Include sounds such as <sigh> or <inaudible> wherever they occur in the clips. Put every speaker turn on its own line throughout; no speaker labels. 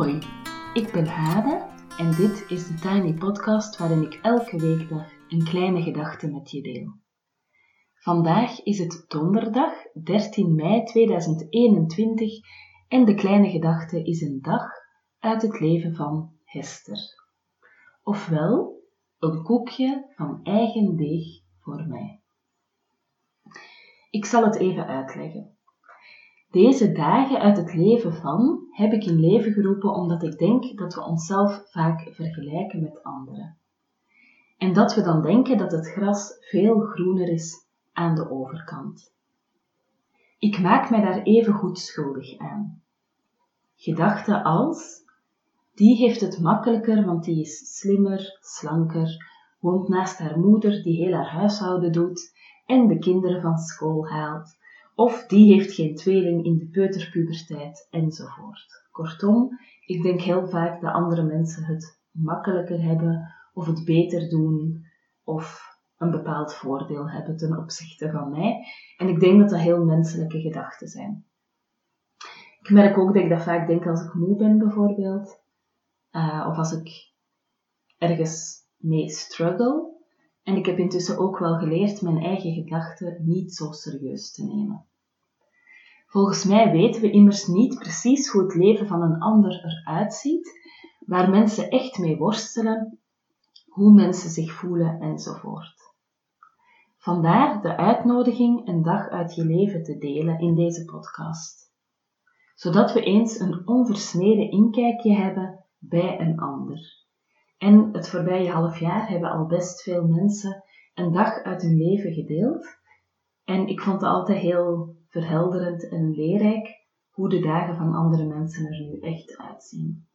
Hoi, ik ben Hade en dit is de Tiny Podcast waarin ik elke weekdag een kleine gedachte met je deel. Vandaag is het donderdag 13 mei 2021 en de kleine gedachte is een dag uit het leven van Hester. Ofwel, een koekje van eigen deeg voor mij. Ik zal het even uitleggen. Deze dagen uit het leven van heb ik in leven geroepen omdat ik denk dat we onszelf vaak vergelijken met anderen. En dat we dan denken dat het gras veel groener is aan de overkant. Ik maak mij daar even goed schuldig aan. Gedachten als, die heeft het makkelijker, want die is slimmer, slanker, woont naast haar moeder die heel haar huishouden doet en de kinderen van school haalt of die heeft geen tweeling in de peuterpuberteit, enzovoort. Kortom, ik denk heel vaak dat andere mensen het makkelijker hebben, of het beter doen, of een bepaald voordeel hebben ten opzichte van mij. En ik denk dat dat heel menselijke gedachten zijn. Ik merk ook dat ik dat vaak denk als ik moe ben, bijvoorbeeld. Uh, of als ik ergens mee struggle. En ik heb intussen ook wel geleerd mijn eigen gedachten niet zo serieus te nemen. Volgens mij weten we immers niet precies hoe het leven van een ander eruit ziet, waar mensen echt mee worstelen, hoe mensen zich voelen enzovoort. Vandaar de uitnodiging een dag uit je leven te delen in deze podcast, zodat we eens een onversneden inkijkje hebben bij een ander. En het voorbije half jaar hebben al best veel mensen een dag uit hun leven gedeeld. En ik vond het altijd heel verhelderend en leerrijk hoe de dagen van andere mensen er nu echt uitzien.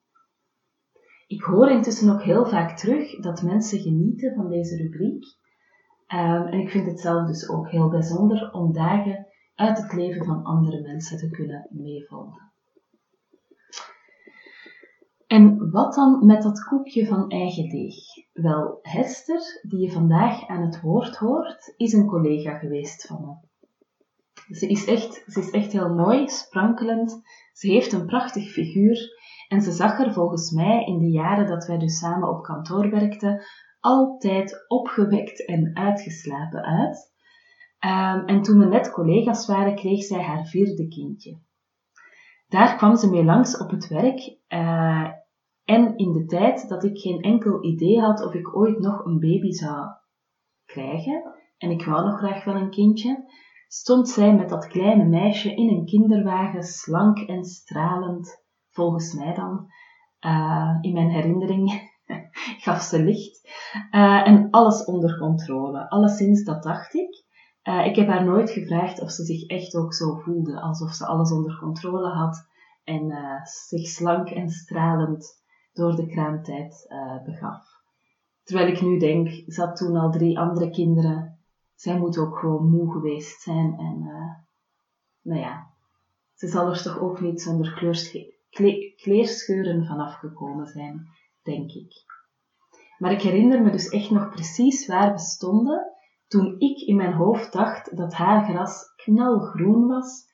Ik hoor intussen ook heel vaak terug dat mensen genieten van deze rubriek. Um, en ik vind het zelf dus ook heel bijzonder om dagen uit het leven van andere mensen te kunnen meevolgen. En wat dan met dat koekje van eigen deeg? Wel, Hester, die je vandaag aan het woord hoort, is een collega geweest van me. Ze is echt, ze is echt heel mooi, sprankelend. Ze heeft een prachtig figuur. En ze zag er volgens mij in de jaren dat wij dus samen op kantoor werkten, altijd opgewekt en uitgeslapen uit. Um, en toen we net collega's waren, kreeg zij haar vierde kindje. Daar kwam ze mee langs op het werk. Uh, en in de tijd dat ik geen enkel idee had of ik ooit nog een baby zou krijgen, en ik wou nog graag wel een kindje, stond zij met dat kleine meisje in een kinderwagen, slank en stralend, volgens mij dan, uh, in mijn herinnering <laughs> gaf ze licht, uh, en alles onder controle. Alleszins, dat dacht ik. Uh, ik heb haar nooit gevraagd of ze zich echt ook zo voelde, alsof ze alles onder controle had en zich slank en stralend door de kraamtijd begaf. Terwijl ik nu denk, had toen al drie andere kinderen zij moet ook gewoon moe geweest zijn. En uh, nou ja, ze zal er toch ook niet zonder kleerscheuren vanaf gekomen zijn, denk ik. Maar ik herinner me dus echt nog precies waar we stonden toen ik in mijn hoofd dacht dat haar gras knalgroen was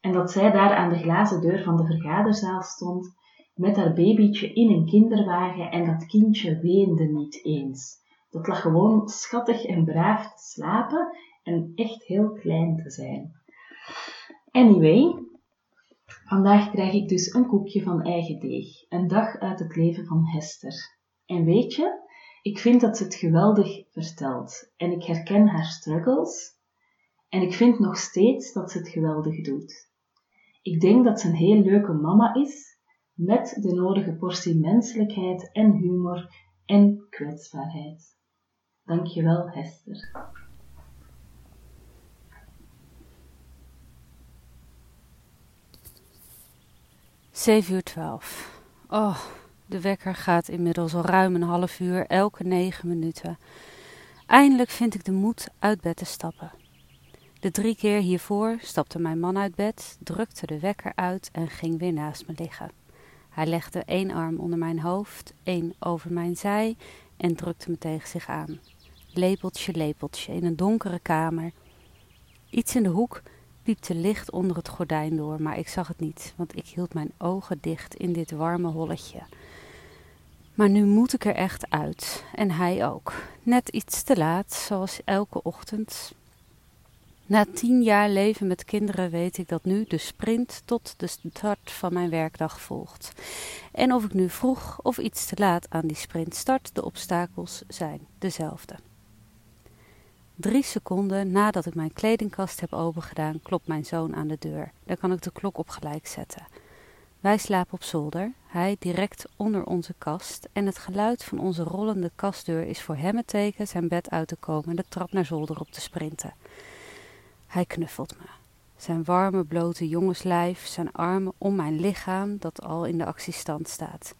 en dat zij daar aan de glazen deur van de vergaderzaal stond met haar babytje in een kinderwagen en dat kindje weende niet eens. Dat lag gewoon schattig en braaf te slapen en echt heel klein te zijn. Anyway, vandaag krijg ik dus een koekje van eigen deeg. Een dag uit het leven van Hester. En weet je, ik vind dat ze het geweldig vertelt. En ik herken haar struggles. En ik vind nog steeds dat ze het geweldig doet. Ik denk dat ze een heel leuke mama is, met de nodige portie menselijkheid en humor en kwetsbaarheid. Dankjewel, Hester.
Zeven uur twaalf. Oh, de wekker gaat inmiddels al ruim een half uur, elke negen minuten. Eindelijk vind ik de moed uit bed te stappen. De drie keer hiervoor stapte mijn man uit bed, drukte de wekker uit en ging weer naast me liggen. Hij legde één arm onder mijn hoofd, één over mijn zij en drukte me tegen zich aan lepeltje, lepeltje, in een donkere kamer. Iets in de hoek piepte licht onder het gordijn door, maar ik zag het niet, want ik hield mijn ogen dicht in dit warme holletje. Maar nu moet ik er echt uit, en hij ook. Net iets te laat, zoals elke ochtend. Na tien jaar leven met kinderen weet ik dat nu de sprint tot de start van mijn werkdag volgt. En of ik nu vroeg of iets te laat aan die sprint start, de obstakels zijn dezelfde. Drie seconden nadat ik mijn kledingkast heb opengedaan, klopt mijn zoon aan de deur. Dan kan ik de klok op gelijk zetten. Wij slapen op zolder, hij direct onder onze kast, en het geluid van onze rollende kastdeur is voor hem het teken zijn bed uit te komen en de trap naar zolder op te sprinten. Hij knuffelt me. Zijn warme, blote jongenslijf, zijn armen om mijn lichaam dat al in de actiestand staat.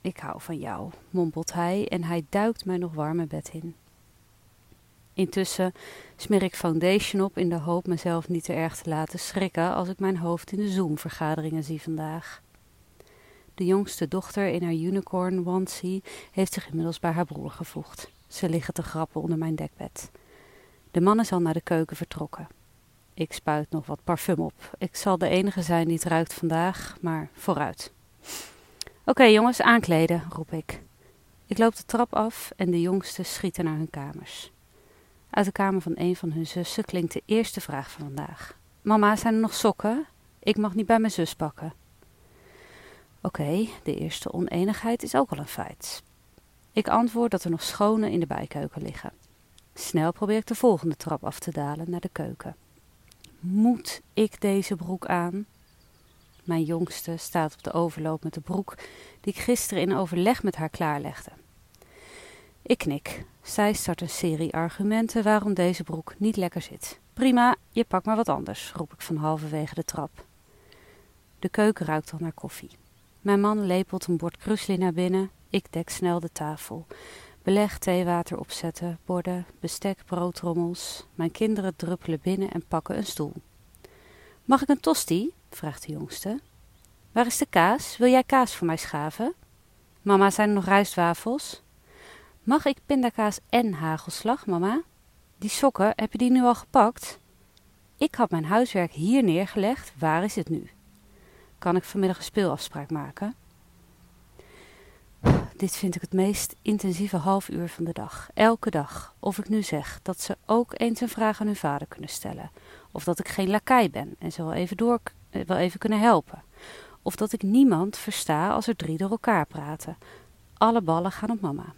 Ik hou van jou, mompelt hij en hij duikt mij nog warme bed in. Intussen smeer ik foundation op in de hoop mezelf niet te erg te laten schrikken als ik mijn hoofd in de Zoom-vergaderingen zie vandaag. De jongste dochter in haar unicorn onesie heeft zich inmiddels bij haar broer gevoegd. Ze liggen te grappen onder mijn dekbed. De man is al naar de keuken vertrokken. Ik spuit nog wat parfum op. Ik zal de enige zijn die het ruikt vandaag, maar vooruit. Oké jongens, aankleden, roep ik. Ik loop de trap af en de jongsten schieten naar hun kamers. Uit de kamer van een van hun zussen klinkt de eerste vraag van vandaag. Mama, zijn er nog sokken? Ik mag niet bij mijn zus pakken. Oké, de eerste oneenigheid is ook al een feit. Ik antwoord dat er nog schone in de bijkeuken liggen. Snel probeer ik de volgende trap af te dalen naar de keuken. Moet ik deze broek aan? Mijn jongste staat op de overloop met de broek die ik gisteren in overleg met haar klaarlegde. Ik knik. Zij start een serie argumenten waarom deze broek niet lekker zit. Prima, je pakt maar wat anders, roep ik van halverwege de trap. De keuken ruikt al naar koffie. Mijn man lepelt een bord krusli naar binnen. Ik dek snel de tafel. Beleg, theewater opzetten, borden, bestek, broodrommels. Mijn kinderen druppelen binnen en pakken een stoel. Mag ik een tosti? vraagt de jongste. Waar is de kaas? Wil jij kaas voor mij schaven? Mama, zijn er nog rijstwafels? Mag ik pindakaas en hagelslag, mama? Die sokken, heb je die nu al gepakt? Ik had mijn huiswerk hier neergelegd. Waar is het nu? Kan ik vanmiddag een speelafspraak maken? Dit vind ik het meest intensieve half uur van de dag. Elke dag. Of ik nu zeg dat ze ook eens een vraag aan hun vader kunnen stellen. Of dat ik geen lakai ben en ze wel even, door, eh, wel even kunnen helpen. Of dat ik niemand versta als er drie door elkaar praten. Alle ballen gaan op mama.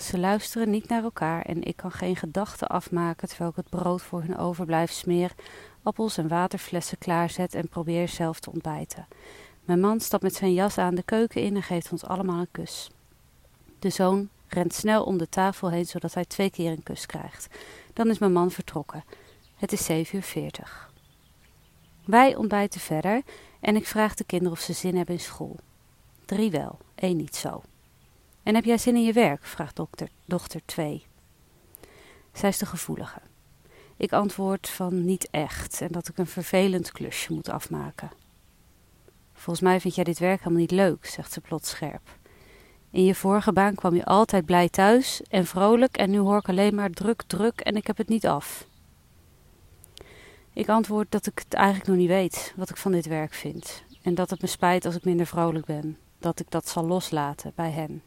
Ze luisteren niet naar elkaar en ik kan geen gedachten afmaken terwijl ik het brood voor hun overblijf smeer, appels en waterflessen klaarzet en probeer zelf te ontbijten. Mijn man stapt met zijn jas aan de keuken in en geeft ons allemaal een kus. De zoon rent snel om de tafel heen zodat hij twee keer een kus krijgt. Dan is mijn man vertrokken. Het is zeven uur veertig. Wij ontbijten verder en ik vraag de kinderen of ze zin hebben in school. Drie wel, één niet zo. En heb jij zin in je werk? vraagt dokter, dochter 2. Zij is de gevoelige. Ik antwoord van niet echt en dat ik een vervelend klusje moet afmaken. Volgens mij vind jij dit werk helemaal niet leuk, zegt ze plots scherp. In je vorige baan kwam je altijd blij thuis en vrolijk en nu hoor ik alleen maar druk, druk en ik heb het niet af. Ik antwoord dat ik het eigenlijk nog niet weet wat ik van dit werk vind en dat het me spijt als ik minder vrolijk ben, dat ik dat zal loslaten bij hen.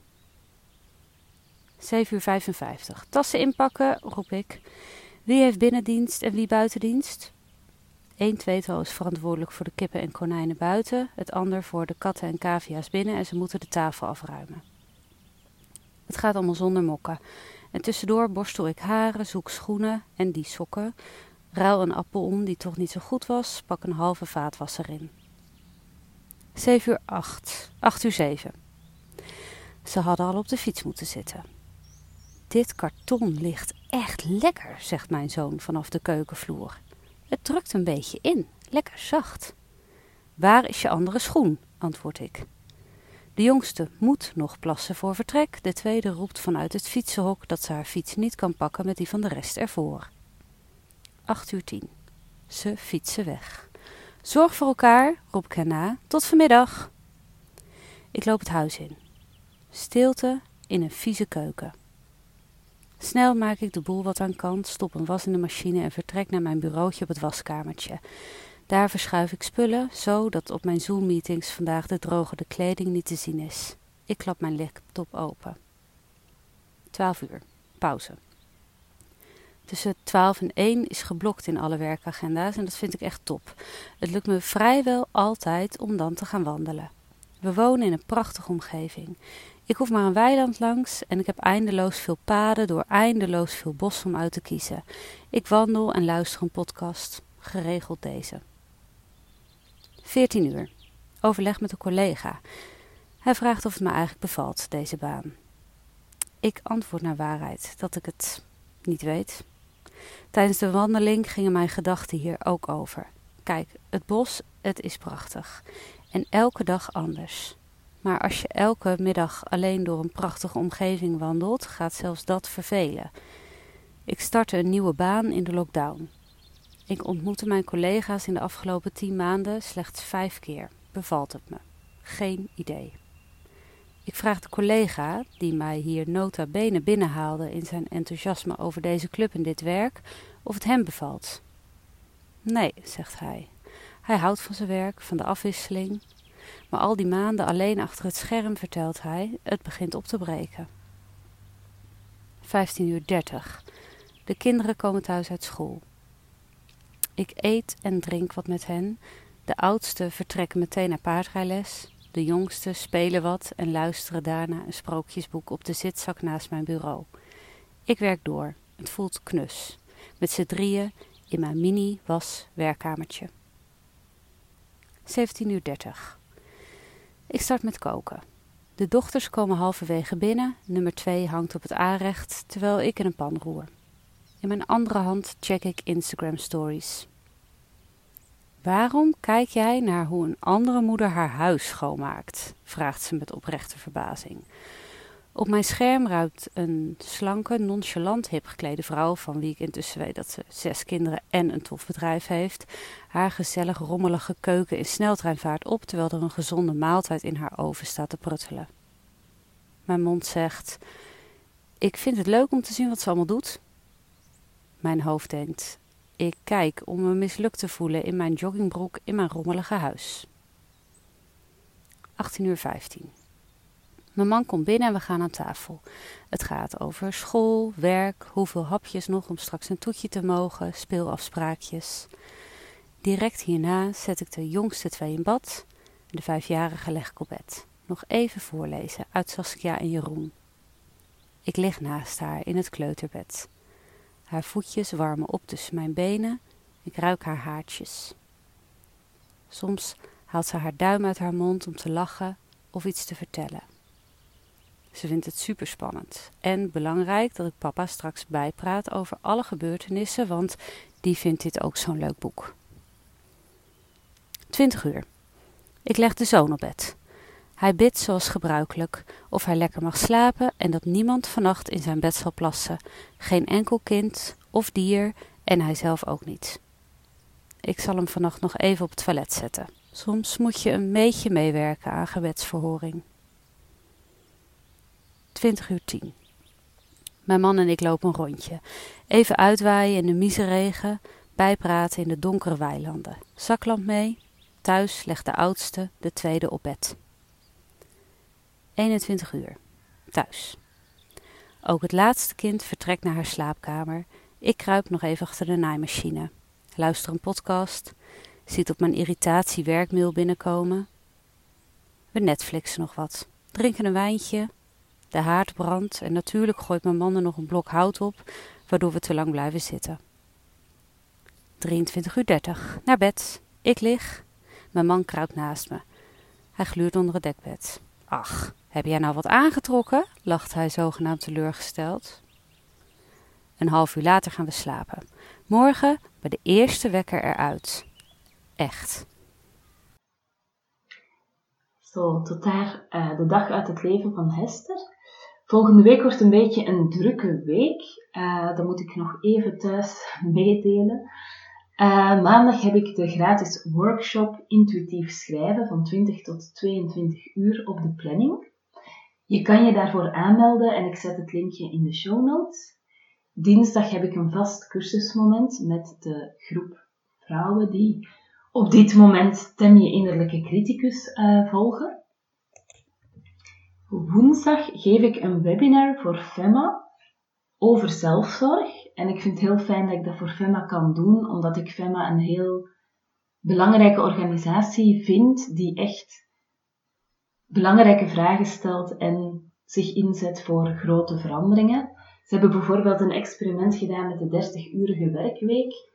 7 uur 55. Tassen inpakken, roep ik. Wie heeft binnendienst en wie buitendienst? Eén tweetal is verantwoordelijk voor de kippen en konijnen buiten, het ander voor de katten en cavia's binnen en ze moeten de tafel afruimen. Het gaat allemaal zonder mokken. En tussendoor borstel ik haren, zoek schoenen en die sokken, ruil een appel om die toch niet zo goed was, pak een halve vaatwasser in. 7 uur 8. 8 uur 7. Ze hadden al op de fiets moeten zitten. Dit karton ligt echt lekker, zegt mijn zoon vanaf de keukenvloer. Het drukt een beetje in, lekker zacht. Waar is je andere schoen? antwoord ik. De jongste moet nog plassen voor vertrek. De tweede roept vanuit het fietsenhok dat ze haar fiets niet kan pakken met die van de rest ervoor. 8 uur 10. Ze fietsen weg. Zorg voor elkaar, roep ik na. Tot vanmiddag. Ik loop het huis in. Stilte in een vieze keuken. Snel maak ik de boel wat aan kant, stop een was in de machine en vertrek naar mijn bureautje op het waskamertje. Daar verschuif ik spullen, zo dat op mijn Zoom-meetings vandaag de drogende kleding niet te zien is. Ik klap mijn laptop open. 12 uur. Pauze. Tussen 12 en 1 is geblokt in alle werkagenda's en dat vind ik echt top. Het lukt me vrijwel altijd om dan te gaan wandelen. We wonen in een prachtige omgeving. Ik hoef maar een weiland langs en ik heb eindeloos veel paden door eindeloos veel bos om uit te kiezen. Ik wandel en luister een podcast, geregeld deze. 14 uur. Overleg met een collega. Hij vraagt of het me eigenlijk bevalt, deze baan. Ik antwoord naar waarheid dat ik het niet weet. Tijdens de wandeling gingen mijn gedachten hier ook over. Kijk, het bos, het is prachtig. En elke dag anders. Maar als je elke middag alleen door een prachtige omgeving wandelt, gaat zelfs dat vervelen. Ik startte een nieuwe baan in de lockdown. Ik ontmoette mijn collega's in de afgelopen tien maanden slechts vijf keer. Bevalt het me? Geen idee. Ik vraag de collega, die mij hier nota bene binnenhaalde in zijn enthousiasme over deze club en dit werk, of het hem bevalt. Nee, zegt hij. Hij houdt van zijn werk, van de afwisseling. Maar al die maanden alleen achter het scherm, vertelt hij, het begint op te breken. 15 uur 30. De kinderen komen thuis uit school. Ik eet en drink wat met hen. De oudste vertrekken meteen naar paardrijles. De jongste spelen wat en luisteren daarna een sprookjesboek op de zitzak naast mijn bureau. Ik werk door. Het voelt knus. Met z'n drieën in mijn mini-was-werkkamertje. 17 uur 30. Ik start met koken. De dochters komen halverwege binnen. Nummer 2 hangt op het aanrecht terwijl ik in een pan roer. In mijn andere hand check ik Instagram stories. Waarom kijk jij naar hoe een andere moeder haar huis schoonmaakt? vraagt ze met oprechte verbazing. Op mijn scherm ruikt een slanke, nonchalant hip geklede vrouw, van wie ik intussen weet dat ze zes kinderen en een tof bedrijf heeft, haar gezellig rommelige keuken in sneltreinvaart op, terwijl er een gezonde maaltijd in haar oven staat te pruttelen. Mijn mond zegt: Ik vind het leuk om te zien wat ze allemaal doet. Mijn hoofd denkt: ik kijk om me mislukt te voelen in mijn joggingbroek in mijn rommelige huis. 18 uur 15. Mijn man komt binnen en we gaan aan tafel. Het gaat over school, werk, hoeveel hapjes nog om straks een toetje te mogen, speelafspraakjes. Direct hierna zet ik de jongste twee in bad. De vijfjarige leg ik op bed. Nog even voorlezen uit Saskia en Jeroen. Ik lig naast haar in het kleuterbed. Haar voetjes warmen op tussen mijn benen. Ik ruik haar haartjes. Soms haalt ze haar duim uit haar mond om te lachen of iets te vertellen. Ze vindt het superspannend en belangrijk dat ik papa straks bijpraat over alle gebeurtenissen, want die vindt dit ook zo'n leuk boek. 20 uur. Ik leg de zoon op bed. Hij bidt zoals gebruikelijk of hij lekker mag slapen en dat niemand vannacht in zijn bed zal plassen. Geen enkel kind of dier en hij zelf ook niet. Ik zal hem vannacht nog even op het toilet zetten. Soms moet je een beetje meewerken aan gebedsverhoring. 20 uur 10. Mijn man en ik lopen een rondje. Even uitwaaien in de miseregen, bijpraten in de donkere weilanden. Zaklamp mee. Thuis legt de oudste de tweede op bed. 21 uur. Thuis. Ook het laatste kind vertrekt naar haar slaapkamer. Ik kruip nog even achter de naaimachine. Luister een podcast. Ziet op mijn irritatie werkmail binnenkomen. We Netflixen nog wat. Drinken een wijntje. De haard brandt en natuurlijk gooit mijn man er nog een blok hout op, waardoor we te lang blijven zitten. 23 uur 30. Naar bed. Ik lig. Mijn man kruipt naast me. Hij gluurt onder het dekbed. Ach, heb jij nou wat aangetrokken? lacht hij zogenaamd teleurgesteld. Een half uur later gaan we slapen. Morgen bij de eerste wekker eruit. Echt.
Zo, tot daar uh, de dag uit het leven van Hester. Volgende week wordt een beetje een drukke week. Uh, dat moet ik nog even thuis <laughs> meedelen. Uh, maandag heb ik de gratis workshop Intuïtief Schrijven van 20 tot 22 uur op de planning. Je kan je daarvoor aanmelden en ik zet het linkje in de show notes. dinsdag heb ik een vast cursusmoment met de groep vrouwen die op dit moment Tem je innerlijke criticus uh, volgen. Woensdag geef ik een webinar voor FEMA over zelfzorg. En ik vind het heel fijn dat ik dat voor FEMA kan doen, omdat ik FEMA een heel belangrijke organisatie vind die echt belangrijke vragen stelt en zich inzet voor grote veranderingen. Ze hebben bijvoorbeeld een experiment gedaan met de 30-urige werkweek.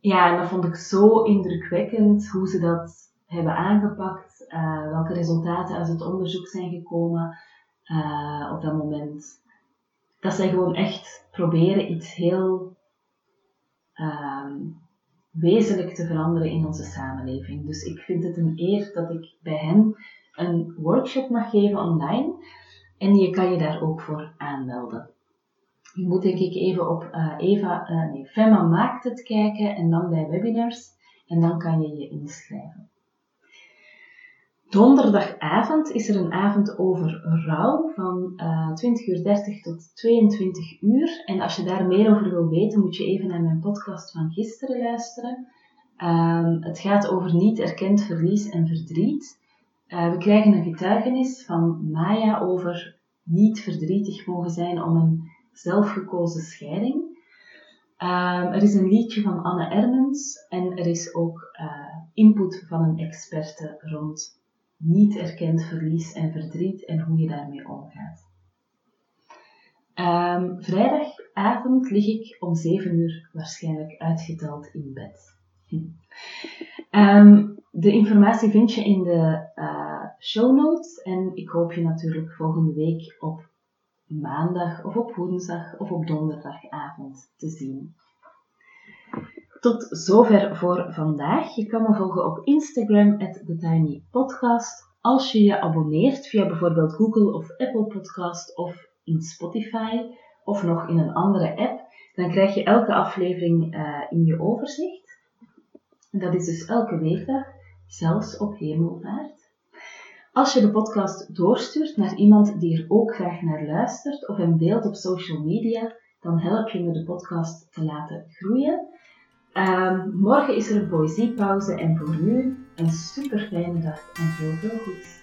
Ja, en dat vond ik zo indrukwekkend hoe ze dat hebben aangepakt, uh, welke resultaten uit het onderzoek zijn gekomen uh, op dat moment. Dat zij gewoon echt proberen iets heel uh, wezenlijk te veranderen in onze samenleving. Dus ik vind het een eer dat ik bij hen een workshop mag geven online. En je kan je daar ook voor aanmelden. Je moet denk ik even op uh, Eva, uh, nee, Femma maakt het kijken en dan bij webinars. En dan kan je je inschrijven. Donderdagavond is er een avond over rouw van uh, 20.30 uur tot 22 uur. En als je daar meer over wil weten, moet je even naar mijn podcast van gisteren luisteren. Um, het gaat over niet erkend verlies en verdriet. Uh, we krijgen een getuigenis van Maya over niet verdrietig mogen zijn om een zelfgekozen scheiding. Um, er is een liedje van Anne Ermens en er is ook uh, input van een experte rond niet erkend verlies en verdriet en hoe je daarmee omgaat. Um, vrijdagavond lig ik om 7 uur waarschijnlijk uitgeteld in bed. Um, <laughs> de informatie vind je in de uh, show notes en ik hoop je natuurlijk volgende week op maandag of op woensdag of op donderdagavond te zien. Tot zover voor vandaag. Je kan me volgen op Instagram, TheTinyPodcast. Als je je abonneert via bijvoorbeeld Google of Apple Podcast of in Spotify of nog in een andere app, dan krijg je elke aflevering uh, in je overzicht. Dat is dus elke weekdag, zelfs op hemelvaart. Als je de podcast doorstuurt naar iemand die er ook graag naar luistert of hem deelt op social media, dan help je me de podcast te laten groeien. Um, morgen is er een poëziepauze en voor nu een super fijne dag en heel veel goeds.